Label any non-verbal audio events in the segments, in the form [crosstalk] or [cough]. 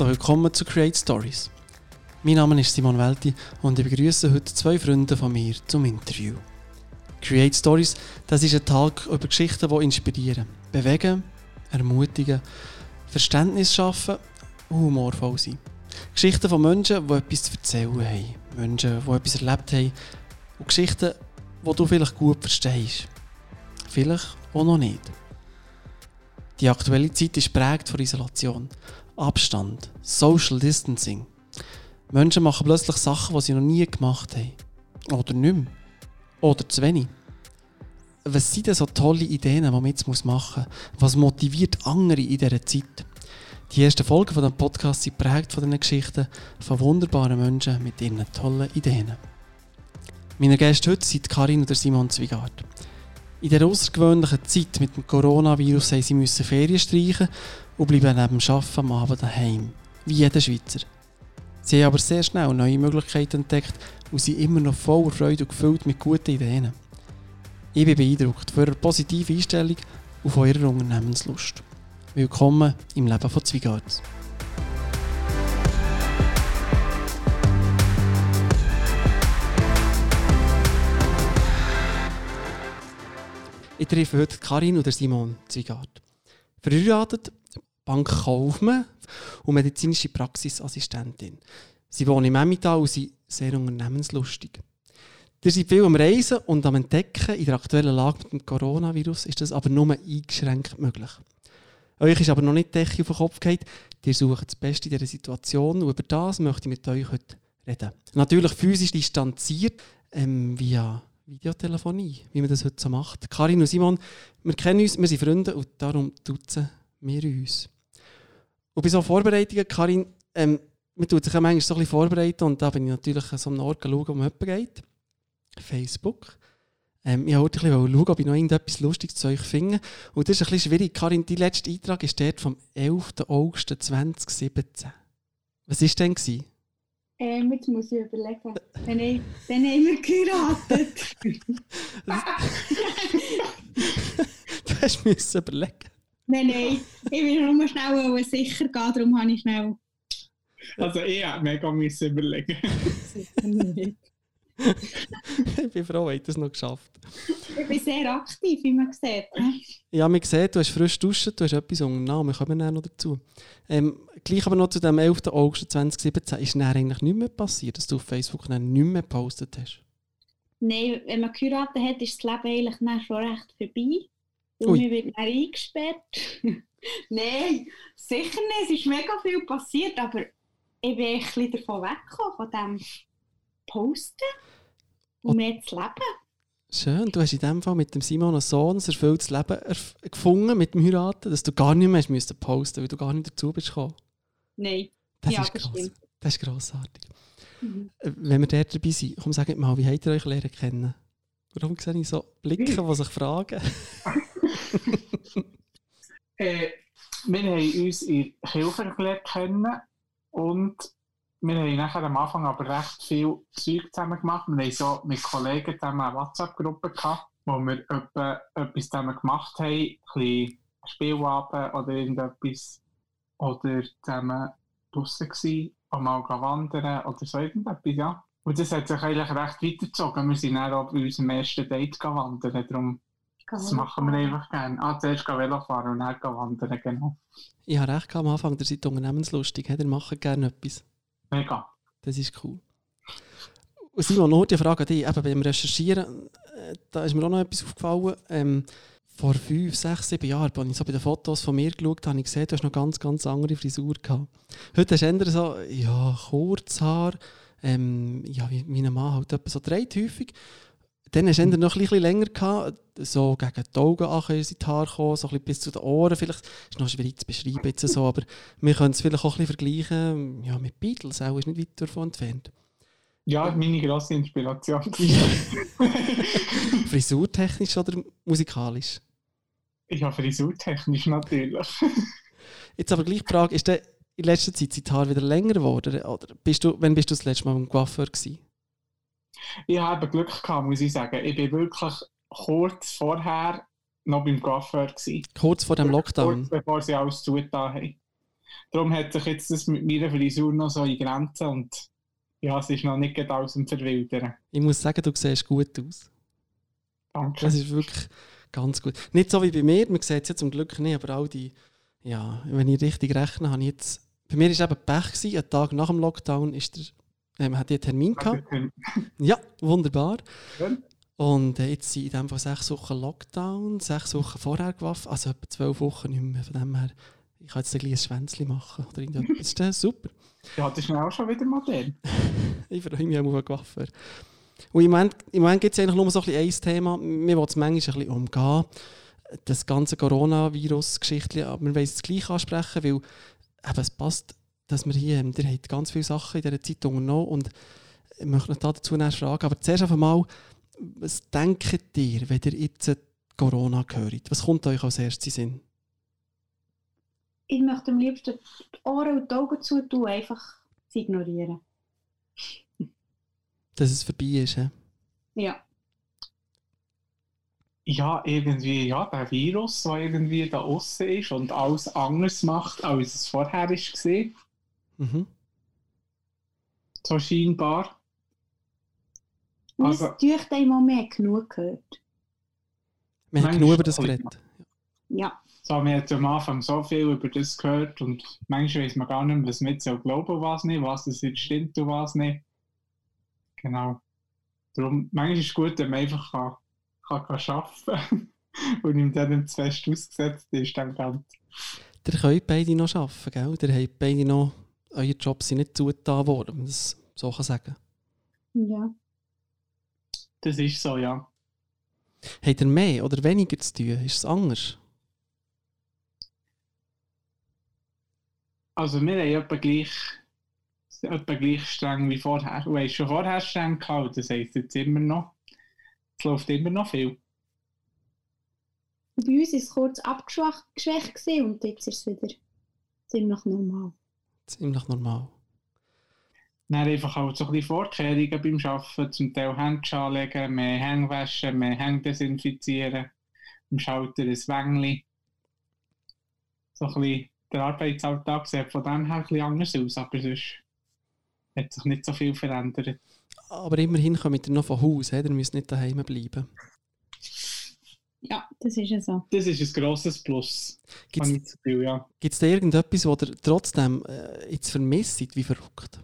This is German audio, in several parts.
Herzlich willkommen zu Create Stories. Mein Name ist Simon Welti und ich begrüße heute zwei Freunde von mir zum Interview. Create Stories, das ist ein Tag über Geschichten, die inspirieren, bewegen, ermutigen, Verständnis schaffen und humorvoll sind. Geschichten von Menschen, die etwas zu erzählen haben. Menschen, die etwas erlebt haben. Und Geschichten, die du vielleicht gut verstehst. Vielleicht auch noch nicht. Die aktuelle Zeit ist prägt von Isolation, Abstand, Social Distancing. Menschen machen plötzlich Sachen, die sie noch nie gemacht haben. Oder nicht mehr. Oder zu wenig. Was sind denn so tolle Ideen, die man jetzt machen muss? Was motiviert andere in dieser Zeit? Die ersten Folgen von dem Podcast sind prägt von diesen Geschichten von wunderbaren Menschen mit ihren tollen Ideen. Meine Gäste heute sind Karin und Simon Zwigart. In der außergewöhnlichen Zeit mit dem Coronavirus haben sie Ferien streichen und bleiben neben dem Arbeiten am Abend daheim. Wie jeder Schweizer. Sie haben aber sehr schnell neue Möglichkeiten entdeckt und sind immer noch voller Freude und gefüllt mit guten Ideen. Ich bin beeindruckt von ihrer positiven Einstellung und von ihrer Unternehmenslust. Willkommen im Leben von Zwiegarts. Ich treffe heute Karin oder Simon Zwigart. Verheiratet, Bankkaufmann und medizinische Praxisassistentin. Sie wohnen im Emmental und sind sehr unternehmenslustig. Ihr seid viel am Reisen und am Entdecken. In der aktuellen Lage mit dem Coronavirus ist das aber nur eingeschränkt möglich. Euch ist aber noch nicht die Decke auf den Kopf gefallen. Ihr sucht das Beste in dieser Situation und über das möchte ich mit euch heute reden. Natürlich physisch distanziert, ähm, via Videotelefonie, wie man das heute so macht. Karin und Simon, wir kennen uns, wir sind Freunde und darum duzen wir uns. Und bei so Vorbereitungen, Karin, ähm, man tut sich ja manchmal so ein bisschen vorbereiten und da bin ich natürlich an so einem Ort schauen, wo man geht. Facebook. Ähm, ich wollte ein bisschen schauen, ob ich noch irgendetwas Lustiges zu euch finde. Und das ist ein bisschen schwierig. Karin, dein letzter Eintrag ist der vom 11. August 2017. Was war denn? Gewesen? Ähm, jetzt muss ich überlegen. Dann, dann haben wir geheiratet. [laughs] [laughs] du hast müssen überlegen. Nein, nein. Ich will nur schnell sicher gehen, darum habe ich schnell. Also ich habe mega müssen überlegen. [laughs] Ich bin froh, dass du es noch geschafft Ich bin sehr aktiv, wie man sieht. Ja, man sieht, du hast frisch duschen, du hast etwas unternommen. Wir kommen dann noch dazu. Ähm, gleich aber noch zu dem 11. August 2017 ist dann eigentlich nichts mehr passiert, dass du auf Facebook dann nicht mehr gepostet hast. Nein, wenn man geheiratet hat, ist das Leben eigentlich dann schon recht vorbei. Und mir wird dann eingesperrt. [laughs] Nein, sicher nicht. Es ist mega viel passiert, aber ich bin ein bisschen davon weggekommen, von dem Posten und mehr zu leben. Schön, du hast in dem Fall mit dem Simon einen Sohn ein erfülltes Leben erf gefunden mit dem Heiraten, dass du gar nicht mehr musst posten weil du gar nicht dazu bist gekommen. Nein, das ja, ist das gross. Das ist grossartig. Mhm. Äh, Wenn wir dort dabei sind, komm, sagt mal, wie habt ihr euch lernen kennen? Warum sehe ich so Blicke, die sich fragen? [laughs] [laughs] äh, wir haben uns in Kilfer gelernt kennen und wir haben nachher am Anfang aber recht viel Zeug zusammen gemacht. Wir haben so mit Kollegen zusammen eine WhatsApp-Gruppe gehabt, wo wir etwa, etwas zusammen gemacht haben, ein bisschen Spielabend oder irgendetwas. Oder zusammen draussen gewesen, auch mal wandern oder so irgendetwas, ja. Und das hat sich eigentlich recht weitergezogen. Wir sind dann auch bei unserem ersten Date wandern, darum das machen wir einfach gerne. Ah, zuerst gehen Velo fahren und dann gehen wandern, genau. Ich habe recht am Anfang, ihr seid unternehmenslustig, ihr macht gerne etwas. Mega. Das ist cool. Und Simon, noch die Frage an dich. Eben beim Recherchieren, äh, da ist mir auch noch etwas aufgefallen. Ähm, vor fünf, sechs, sieben Jahren, als ich so bei den Fotos von mir geschaut habe, habe ich gesehen, du hast noch ganz, ganz andere Frisur gehabt. Heute hast du eher so, ja, Kurzhaar, ähm, ja, wie mein Mann halt etwa so dreht häufig. Dann hast du noch ein bisschen länger gehabt, so gegen die Augen an sind die Haare gekommen, so ein bisschen bis zu den Ohren. Vielleicht ist noch schwierig zu beschreiben jetzt so, aber wir können es vielleicht auch ein bisschen vergleichen ja, mit Beatles, auch ist nicht weit davon entfernt. Ja, meine grosse Inspiration. [laughs] [laughs] Frisurtechnisch oder musikalisch? Ja, frisurtechnisch natürlich. [laughs] Jetzt aber gleich die Frage, ist der in letzter Zeit sind die Haare wieder länger geworden? Oder bist du, wann bist du das letzte Mal beim Coiffeur gewesen? Ich habe Glück gehabt, muss ich sagen. Ich bin wirklich kurz vorher noch beim Coiffeur gewesen. Kurz vor dem Lockdown? Kurz bevor sie alles zugetan haben. darum hat sich jetzt das mit meiner Frisur noch so in Grenzen und ja, es ist noch nicht aus dem Verwildern. Ich muss sagen, du siehst gut aus. Danke. Das ist wirklich ganz gut. Nicht so wie bei mir, man sieht es ja zum Glück nicht, aber all die, ja, wenn ich richtig rechne, habe ich jetzt, bei mir war es eben Pech, gewesen, einen Tag nach dem Lockdown ist der, ähm, hat einen Termin gehabt. [laughs] Ja, wunderbar. Schön. Und äh, jetzt sind in dem Fall sechs Wochen Lockdown, sechs Wochen vorher gewaffen, also etwa zwölf Wochen nicht mehr. Von dem her, ich kann jetzt ein kleines Schwänzchen machen oder irgendetwas. Das ist äh, super. Ja, das ist mir auch schon wieder modern. [laughs] ich freue mich auch auf Coiffeur. Und im Moment, im Moment gibt es eigentlich nur so ein, ein Thema. Wir wollen es manchmal ein bisschen umgehen. Das ganze Coronavirus-Geschichte. Aber wir wollen es gleich ansprechen, weil eben, es passt, dass wir hier, ihr habt ganz viele Sachen in dieser Zeit unternommen und ich möchte euch dazu näher fragen. Aber zuerst einfach mal, was denkt ihr, wenn ihr jetzt Corona hört? Was kommt euch als erstes in den Sinn? Ich möchte am liebsten die Ohren und die Augen zutun, einfach zu ignorieren. Dass es vorbei ist, he? Ja. Ja, irgendwie, ja, der Virus, der irgendwie da außen ist und alles anders macht, als es vorher war. Mhm. So scheinbar. Also- durch den mal mehr genug gehört. Wir haben genug über das geredet. Ja. So, wir haben am Anfang so viel über das gehört und manchmal weiß man gar nicht mehr, was man jetzt glauben was nicht, was das jetzt stimmt und was nicht. Genau. Darum, manchmal ist es gut, wenn man einfach kann, kann, kann arbeiten kann [laughs] und ihm dann nicht zu fest ausgesetzt ist. Dann. Ihr könnt beide noch arbeiten, gell? Ihr habt beide noch, eure Jobs sind nicht zugetan worden, wenn man das so kann sagen Ja. Das ist so, ja. Habt ihr mehr oder weniger zu tun? Ist es anders? Also wir haben etwa gleich, etwa gleich streng wie vorher. Du hast schon vorher streng gehabt, das heisst jetzt immer noch. Es läuft immer noch viel. Bei uns war es kurz abgeschwächt und jetzt ist es wieder ziemlich normal. Ziemlich normal. Dann einfach halt so ein bisschen Vorkehrungen beim Arbeiten, zum Teil Hände anlegen, mehr Hänge waschen, mehr Hänge desinfizieren, im Schalter ein Wängli. So ein bisschen der Arbeitsalltag sieht von dem her ein bisschen anders aus, aber sonst hat sich nicht so viel verändert. Aber immerhin kommt ihr noch von Haus, ihr müsst nicht daheim bleiben. Ja, das ist ja so. Das ist ein grosses Plus, Gibt Gefühl, ja. es da irgendetwas, was ihr trotzdem äh, jetzt vermisst, wie verrückt?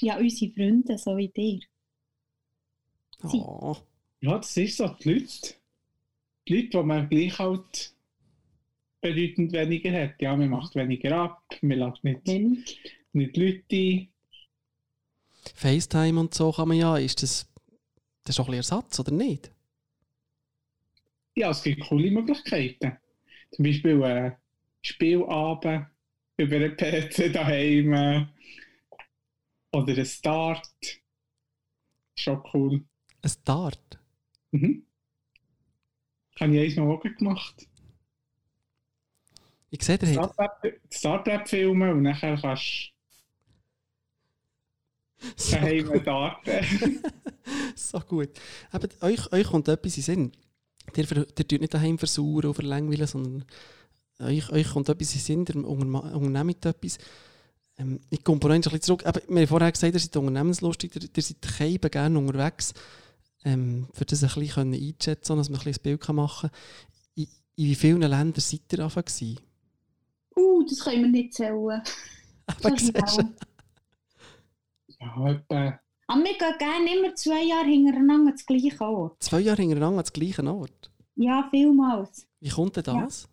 Ja, unsere Freunde, so wie dir. Oh, Ja, das ist so, die Leute, die Leute, die man gleich halt bedeutend weniger hat. Ja, man macht weniger ab, man lässt nicht, Wenig. nicht Leute ein. FaceTime und so kann man ja, ist das, das ist doch ein Ersatz, oder nicht? Ja, es gibt coole Möglichkeiten. Zum Beispiel äh, Spielabend über einen PC daheim äh, oder ein Start. Schon cool. Ein Start. Mhm. Habe ich eins mal auch gemacht. Ich sehe, habt Startup- Startup-Filme und nachher kannst du [laughs] so, daheim darten. [laughs] so gut. Aber euch, euch kommt etwas in den Sinn. Ihr, ihr tut nicht daheim versuchen oder verlangweilen, sondern euch, euch kommt etwas in den Sinn, ihr unternehmt etwas. Ähm, ich komme ein bisschen zurück. Aber wir haben vorher gesagt, ihr seid unternehmenslustig, ihr, ihr seid keiben gerne unterwegs, ähm, für das ein bisschen einschätzen können, dass man ein bisschen ein Bild machen kann. In, in wie vielen Ländern seid ihr anfangen gewesen? Uh, das können wir nicht zählen. [laughs] Aber So siehst du, genau. Ja, etwa, Aber wir gehen gerne immer zwei Jahre hintereinander das gleiche Ort. zwei Jahre hintereinander an den gleichen Ort. Ja, vielmals. Wie kommt denn das?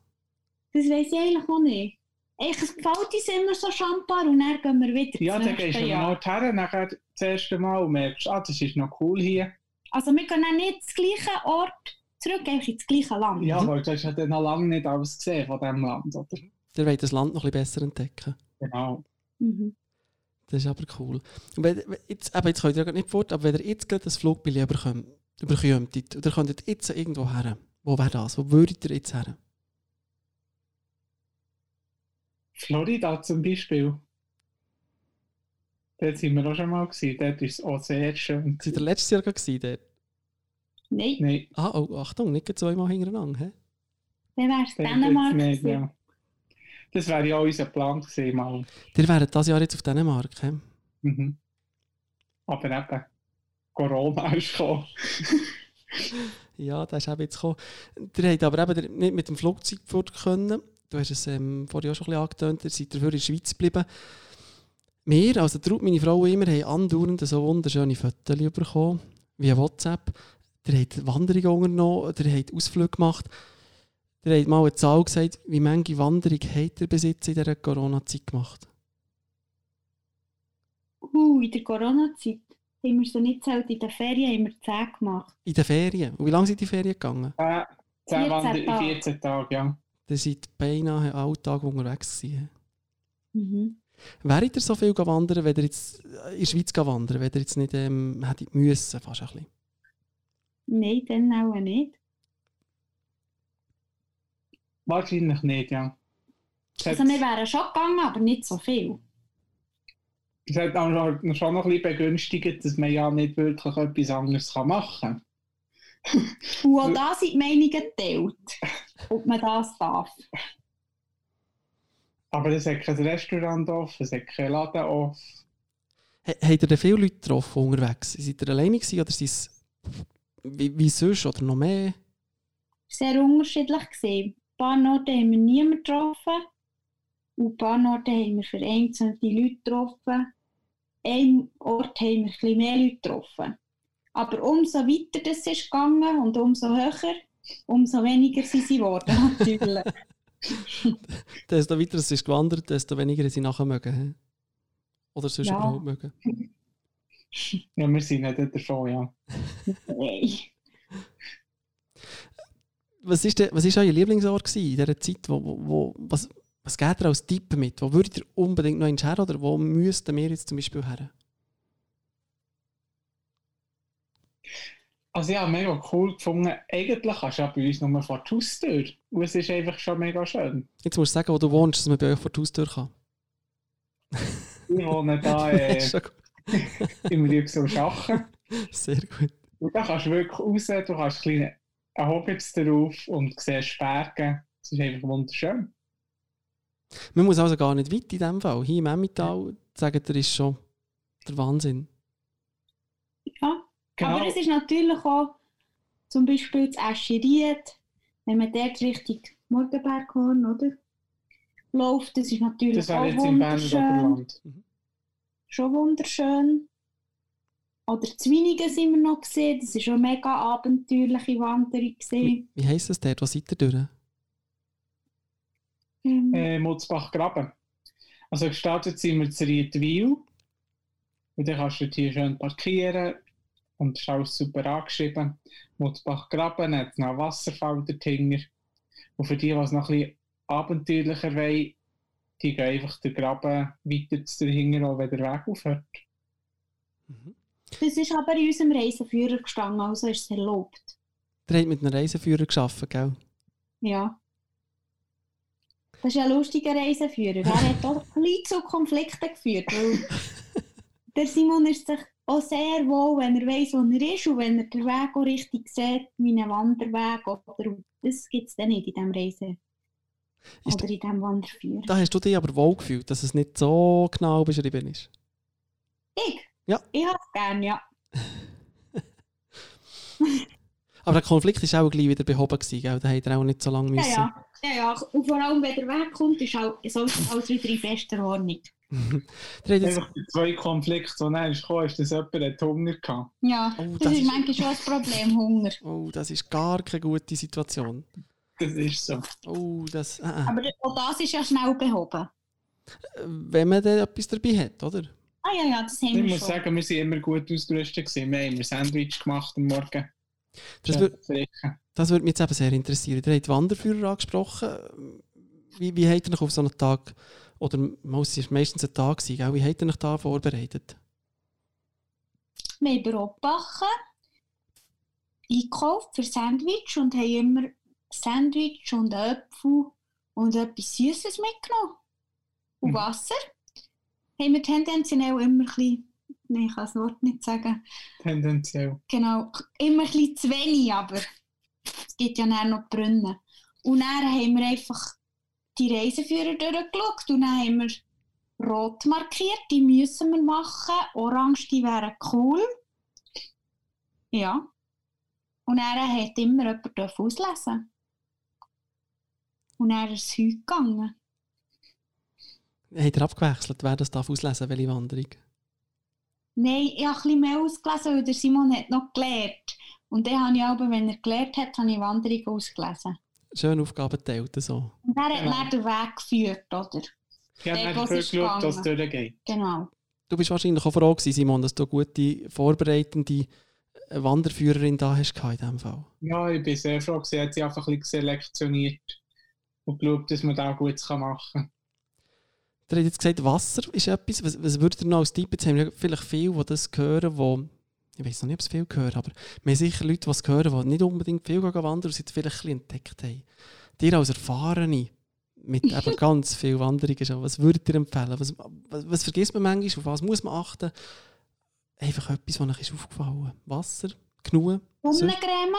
Das weiß ich eigentlich auch nicht. Eigentlich, es gefällt uns immer so schambar und dann gehen wir wieder ja, dann gehst du an Jahr. Ort her, nachher das erste Mal und merkst, ah, das ist noch cool hier. Also wir gehen auch nicht das gleiche Ort zurück, einfach ins gleiche Land. Ja, weil du hast ja noch lange nicht alles gesehen von diesem Land, oder? Ihr wollt das Land noch ein bisschen besser entdecken. Genau. Mhm. Das ist aber cool. Und wenn, jetzt, eben, jetzt könnt ihr ja nicht fort, aber wenn ihr jetzt gerade das Flugbillett überkommt, überkommt oder könntet jetzt irgendwo her, wo wäre das? Wo würdet ihr jetzt her? Florida zum Beispiel. Dort sind wir auch schon mal gewesen. Dort ist es auch sehr schön. Seid ihr letztes Jahr gewesen, dort? Nein, Nein, Ah, oh, Achtung, nicht gerade zweimal hintereinander. He? dann dort Dänemark gewesen. ja. Das wäre ja auch unser Plan gewesen, mal. Ihr wäret das Jahr jetzt auf Dänemark, he? Mhm. Aber eben, Corona ist gekommen. [laughs] Ja, das ist eben jetzt gekommen. Ihr habt aber eben nicht mit dem Flugzeug fort können. Du hast es ähm, vorhin auch schon ein bisschen angetönt, ihr seid dafür in der Schweiz geblieben. Wir, also Traut, meine Frau immer, haben andauernd so wunderschöne Fotos bekommen, via WhatsApp. Ihr habt Wanderungen unternommen, ihr habt Ausflüge gemacht. Ihr habt mal eine Zahl gesagt, wie viele Wanderungen habt ihr bis jetzt in dieser Corona-Zeit gemacht? Uh, in der Corona-Zeit haben wir so nicht zählt. In den Ferien haben wir 10 gemacht. In den Ferien? Und wie lange sind die Ferien gegangen? Äh, 10 14 Wander in Tage. 14 Tagen, ja. Ihr seid beinahe alle Tage unterwegs gewesen. Mhm. Wäret ihr so viel wandern, wenn ihr jetzt äh, in der Schweiz wandern, wenn ihr jetzt nicht ähm, hättet müssen, fast ein bisschen? Nein, dann auch nicht. Wahrscheinlich nicht, ja. Also wir wären schon gegangen, aber nicht so viel. es hat auch schon noch ein bisschen begünstigt, dass man ja nicht wirklich etwas anderes kann machen Und auch da sind die Meinungen geteilt, ob man das darf. Aber es hat kein Restaurant offen, es hat kein Laden offen. Ha- Habt ihr denn viele Leute getroffen unterwegs? Seid ihr alleine gewesen oder sind es wie, wie sonst oder noch mehr? Sehr unterschiedlich gesehen. Paar Orte haben wir niemanden getroffen. Und ein paar Orte haben wir vereinzelte Leute getroffen. Ein Ort haben wir ein bisschen mehr Leute getroffen. Aber umso weiter das ist gegangen und umso höher, umso weniger sind sie geworden, [laughs] natürlich. [laughs] Desto weiter es ist gewandert, desto weniger sie nachher mögen. Oder sonst Ja. überhaupt mögen. Ja, wir sind nicht davon, ja. Nein. Was ist, denn, was ist euer Lieblingsort gewesen in dieser Zeit? Wo, wo, wo, was, was geht ihr als Tipp mit? Wo würdet ihr unbedingt noch her oder wo müssten wir jetzt zum Beispiel her? Also ja, mega cool gefunden. Eigentlich kannst du ja bei uns nur vor die Haustür. Und es ist einfach schon mega schön. Jetzt musst du sagen, wo du wohnst, dass man bei euch vor die Haustür kann. Ich wohne da [laughs] äh, im Rücksel Schachen. [laughs] Sehr gut. Und da kannst du wirklich raus, du kannst kleine einen Hobbits drauf und siehst Berge. Es ist einfach wunderschön. Man muss also gar nicht weit in diesem Fall. Hier im Emmental, sagen ihr, ist schon der Wahnsinn. Ja. Genau. Aber es ist natürlich auch zum Beispiel das Escheried, wenn man dort Richtung Morgenberghorn oder, läuft, das ist natürlich Das wäre auch jetzt im Berner wunderschön. Oberland. Schon wunderschön. Oder Zwinigen sind wir noch gesehen, das war schon eine mega abenteuerliche Wanderung. Wie, Gewesen. wie heisst es dort? Wo seid ihr durch? Ähm, Äh, Mutzbach-Graben. Also gestartet sind wir zu Riedwil. Und dann kannst du hier schön parkieren. Und das ist alles super angeschrieben. Mutzbach-Graben hat noch Wasserfall dahinter. Und für die, die es noch ein bisschen abenteuerlicher wollen, die gehen einfach den Graben weiter zu dahinter, auch wenn der Weg aufhört. Mhm. Das ist aber in unserem Reiseführer gestanden, also ist es erlaubt. Ihr habt mit einem Reiseführer gearbeitet, gell? Ja. Das ist ein lustiger Reiseführer. Er hat auch ein bisschen zu Konflikten geführt. Weil [laughs] der Simon ist sich auch sehr wohl, wenn er weiss, wo er ist und wenn er den Weg auch richtig sieht, wie ein Wanderweg. Oder, das gibt es dann nicht in diesem Reise. Ist Oder in diesem Wanderführer. Da hast du dich aber wohl gefühlt, dass es nicht so genau beschrieben ist. Ich? Ja. Ich habe es gerne, ja. [laughs] Aber der Konflikt war auch gleich wieder behoben, gewesen, gell? Da habt ihr auch nicht so lange Ja, müssen. ja. ja, ja. Und vor allem, wenn der Weg kommt, ist auch, ist alles wieder in fester Ordnung. [laughs] Einfach die zwei Konflikte, die dann gekommen, ist, dass jemand hat Hunger gehabt. Ja, Oh, das, das ist ist- manchmal schon ein Problem, Hunger. [laughs] oh, das ist gar keine gute Situation. Das ist so. Oh, das. Äh, äh. Aber auch das ist ja schnell behoben. Wenn man dann etwas dabei hat, oder? Ah ja, ja, das haben Ich wir muss schon. sagen, wir sind immer gut ausgerüstet. Gewesen. Wir haben immer Sandwich gemacht am Morgen. Das, wür das würde mich jetzt eben sehr interessieren. Ihr habt Wanderführer angesprochen. Wie, wie habt ihr euch auf so einen Tag, oder mal, es meistens ein Tag, gell? wie habt ihr euch da vorbereitet? Wir haben Brot gebacken, eingekauft für Sandwich und haben immer Sandwich und Äpfel und etwas Süßes mitgenommen. Und Mhm. Wasser. Haben wir tendenziell immer ein bisschen, nein, ich kann das Wort nicht sagen, Tendenziell. genau, immer ein bisschen zu wenig, aber es gibt ja dann noch die Brunnen. Und dann haben wir einfach die Reiseführer durchgeschaut und dann haben wir rot markiert, die müssen wir machen, orange, die wären cool. Ja. Und er hat immer jemand auslesen Und er ist es heute gegangen. Hat er abgewechselt, wer das darf auslesen, welche Wanderung? Nein, ich habe ein bisschen mehr ausgelesen, weil der Simon hat noch gelernt. Und dann habe ich aber, wenn er gelernt hat, habe ich Wanderung ausgelesen. Schön Aufgaben geteilt, so. Und er hat dann den Weg geführt, oder? Ich habe Der, nicht was ist geschaut, dass es gegangen. durchgeht. Genau. Du bist wahrscheinlich auch froh gewesen, Simon, dass du eine gute, vorbereitende äh, Wanderführerin da hast gehabt in diesem Fall. Ja, ich bin sehr froh, sie hat sie einfach ein bisschen selektioniert und geschaut, dass man da gut machen kann. Du hast jetzt gesagt, Wasser ist etwas. Was, was würdet ihr noch als Tipp? Jetzt haben wir vielleicht viele, die das hören, wo ich weiß noch nicht, ob es viel hören, aber wir haben sicher Leute, die es hören, die nicht unbedingt viel gehen wandern und sie vielleicht ein entdeckt haben. Dir als Erfahrene mit [laughs] eben ganz viel Wanderungen schon, was würdet ihr empfehlen? Was, was, was vergisst man manchmal? Auf was muss man achten? Einfach etwas, was euch ist aufgefallen Wasser, genug, Sonnencreme,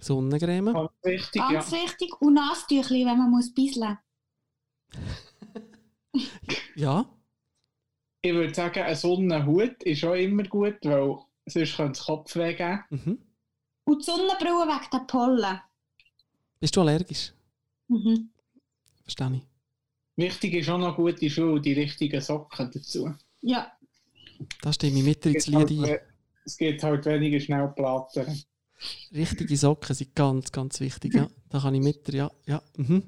Sonnencreme. Ganz wichtig, ja. ganz wichtig. Und Nasstüchli, wenn man muss bisseln. [laughs] Ja, Ich würde sagen, ein Sonnenhut ist auch immer gut, weil sonst könnte es Kopfweh geben. mhm. Und die Sonnenbrille wegen der Pollen. Bist du allergisch? Mhm. Verstehe ich. Wichtig ist auch noch gute Schuhe und die richtigen Socken dazu. Ja, Da stimme ich mit dir ins Es geht halt Lied ein. Es geht halt weniger schnell plattern. Richtige Socken sind ganz, ganz wichtig. Ja, da kann ich mit dir. Ja, ja. Mhm.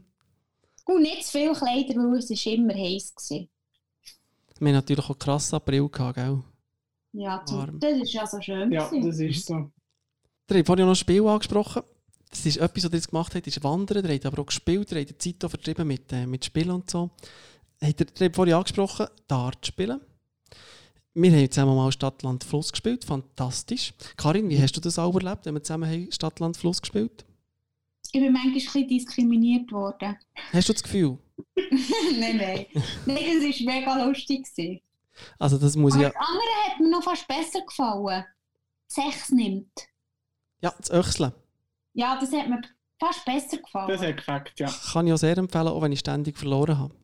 Und nicht zu viel Kleider, weil es ist immer heiß war. Wir haben natürlich auch krass April gehabt, gell? Ja, Warm. das ist ja so schön. Ja, gewesen. das ist so. Ihr habt vorhin noch ein Spiel angesprochen. Das ist etwas, was ihr jetzt gemacht habt, ist Wandern. Ihr habt aber auch gespielt, ihr habt die Zeit auch vertrieben mit, äh, mit Spielen und so. Habt ihr, ihr habt vorhin angesprochen, Dart spielen. Wir haben zusammen mal Stadt, Land, Fluss gespielt. Fantastisch. Karin, wie hast du das auch erlebt, wenn wir zusammen haben Stadt, Land, Fluss gespielt? Ich bin manchmal ein bisschen diskriminiert worden. Hast du das Gefühl? [laughs] nein, nein. Nein, das war mega lustig. gewesen. Also das muss ich Aber ja... das andere hat mir noch fast besser gefallen. Sechs nimmt. Ja, das Öchseln. Ja, das hat mir fast besser gefallen. Das hat gefällt, ja. kann ich auch sehr empfehlen, auch wenn ich ständig verloren habe.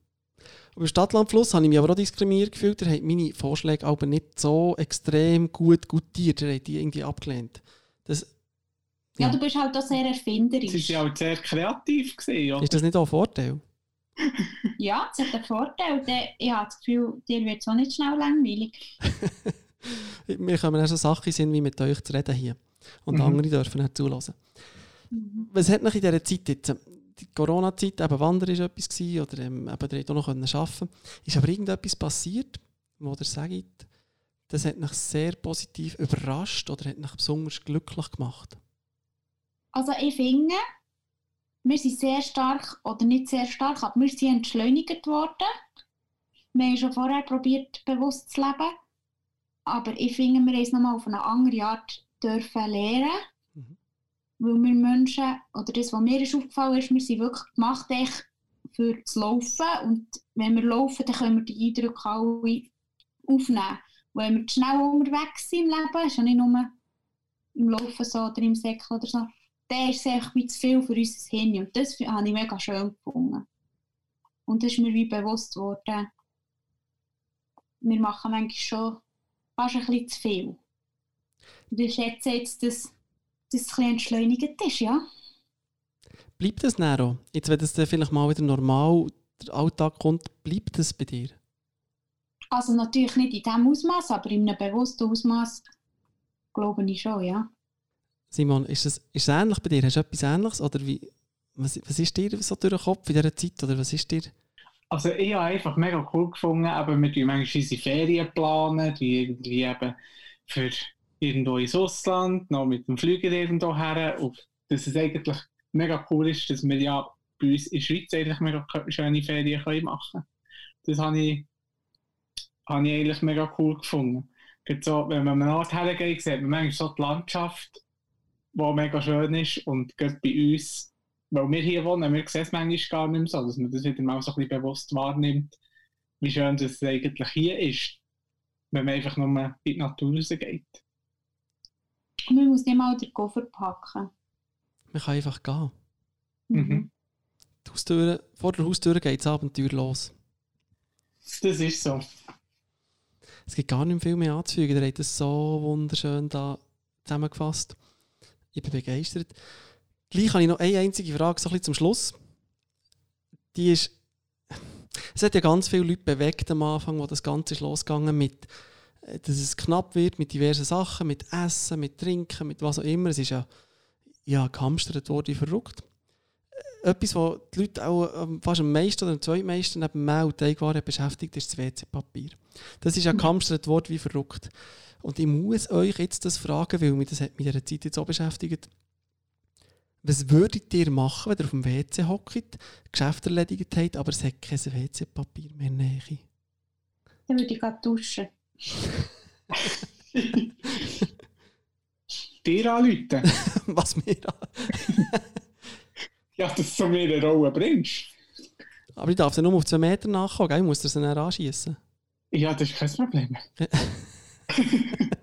Über Stadtlandfluss habe ich mich aber auch diskriminiert gefühlt. Er hat meine Vorschläge aber nicht so extrem gut gutiert. Er hat die irgendwie abgelehnt. Das, ja, ja. du bist halt auch sehr erfinderisch. Sie waren halt sehr kreativ. Gewesen, oder? ist das nicht auch ein Vorteil? [laughs] Ja, es hat einen Vorteil. Der- Ich habe das Gefühl, dir wird es auch nicht schnell langweilig. [laughs] Wir kommen auch so Sachen sind wie mit euch zu reden hier. Und Mhm. andere dürfen nicht zulassen. Was hat noch in dieser Zeit jetzt? Die Corona-Zeit, eben Wandern war etwas gewesen, oder ähm, eben, ihr auch noch arbeiten können. Ist aber irgendetwas passiert, wo ihr sagt, das hat mich sehr positiv überrascht oder hat mich besonders glücklich gemacht? Also ich finde, wir sind sehr stark, oder nicht sehr stark, aber wir sind entschleunigt worden. Wir haben schon vorher probiert, bewusst zu leben. Aber ich finde, wir haben es nochmal auf eine andere Art dürfen lernen. Mhm. Weil wir Menschen, oder das, was mir ist aufgefallen ist, wir sind wirklich gemacht echt für das Laufen. Und wenn wir laufen, dann können wir die Eindrücke alle aufnehmen. Und wenn wir zu schnell unterwegs sind im Leben, ist ja nicht nur im Laufen so oder im Säckel oder so, dann ist es einfach wie zu viel für unser Hirn. Und das habe ich mega schön gefunden. Und das ist mir wie bewusst geworden, wir machen manchmal schon fast ein bisschen zu viel. Und ich schätze jetzt, dass es ein bisschen entschleunigt ist, ja. Bleibt das auch? Jetzt, wenn das dann vielleicht mal wieder normal der Alltag kommt, bleibt das bei dir? Also natürlich nicht in diesem Ausmaß, aber in einem bewussten Ausmaß glaube ich schon, ja. Simon, ist es, ist es ähnlich bei dir? Hast du etwas Ähnliches? Oder wie, was, was ist dir so durch den Kopf in dieser Zeit? Oder was ist dir? Also ich habe einfach mega cool gefunden, aber wir planen manchmal unsere Ferien, planen, die irgendwie eben für irgendwo ins Ausland, noch mit dem Flüger irgendwo her. Und dass es eigentlich mega cool ist, dass wir ja bei uns in der Schweiz eigentlich mega schöne Ferien können machen können. Das habe ich, habe ich eigentlich mega cool gefunden. So, wenn man an einen Ort hergeht, sieht man manchmal so die Landschaft, die mega schön ist. Und gerade bei uns weil wir hier wohnen, wir sehen es manchmal gar nicht mehr so, dass man das wieder mal so ein bisschen bewusst wahrnimmt, wie schön das eigentlich hier ist, wenn man einfach nur in die Natur rausgeht. Und man muss nicht mal den Koffer packen. Man kann einfach gehen. Mhm. die Haustür, vor der Haustür geht das Abenteuer los. Das ist so. Es gibt gar nicht viel mehr anzufügen. Ihr habt das so wunderschön da zusammengefasst. Ich bin begeistert. Gleich habe ich noch eine einzige Frage, so ein bisschen zum Schluss. Die ist, [laughs] es hat ja ganz viele Leute bewegt am Anfang, wo das Ganze ist losgegangen mit, äh, dass es knapp wird mit diversen Sachen, mit Essen, mit Trinken, mit was auch immer. Es ist ja, ja gehamstert worden, verrückt. Äh, Etwas, was die Leute auch ähm, fast am meisten oder am zweitmeisten neben Mehl und Teigwaren beschäftigt, ist das WC-Papier. Das ist ja gehamstert worden wie verrückt. Und ich muss euch jetzt das fragen, weil mich das hat in dieser Zeit jetzt auch beschäftigt. Was würdet ihr machen, wenn ihr auf dem WC hockt, Geschäfte erledigt habt, aber es hat kein WC-Papier mehr nähe? Dann würde ich gerade duschen. [laughs] [laughs] Dir anrufen? Was mir [laughs] Ja, dass du mir eine Rolle bringst. Aber ich darf sie nur auf zwei Meter nachkommen, gell? ich muss das dann anschießen. Ja, das ist kein Problem. [laughs]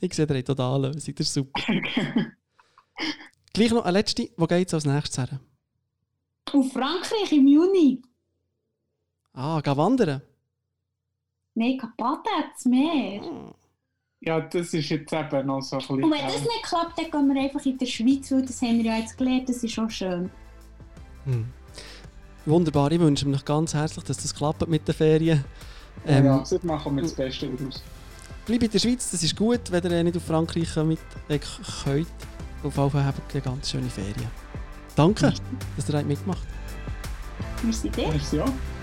Ich sehe dir total Lösung, das ist super. [laughs] Gleich noch eine letzte, wo geht es als nächstes her? Auf Frankreich im Juni. Ah, geh wandern? Nein, kaputt hat's mehr. Ja, das ist jetzt eben noch so ein bisschen... Und wenn das nicht klappt, dann gehen wir einfach in der Schweiz, weil das haben wir ja jetzt gelernt, das ist auch schön. Hm. Wunderbar, ich wünsche mir noch ganz herzlich, dass das klappt mit den Ferien. Ja, Ähm, ja, das machen wir das Beste daraus. Bleib in der Schweiz, das ist gut, wenn ihr nicht auf Frankreich kommt, äh, könnt. Auf jeden Fall habt ihr ganz schöne Ferien. Danke, dass ihr habt mitgemacht Wir sind dort. Merci auch.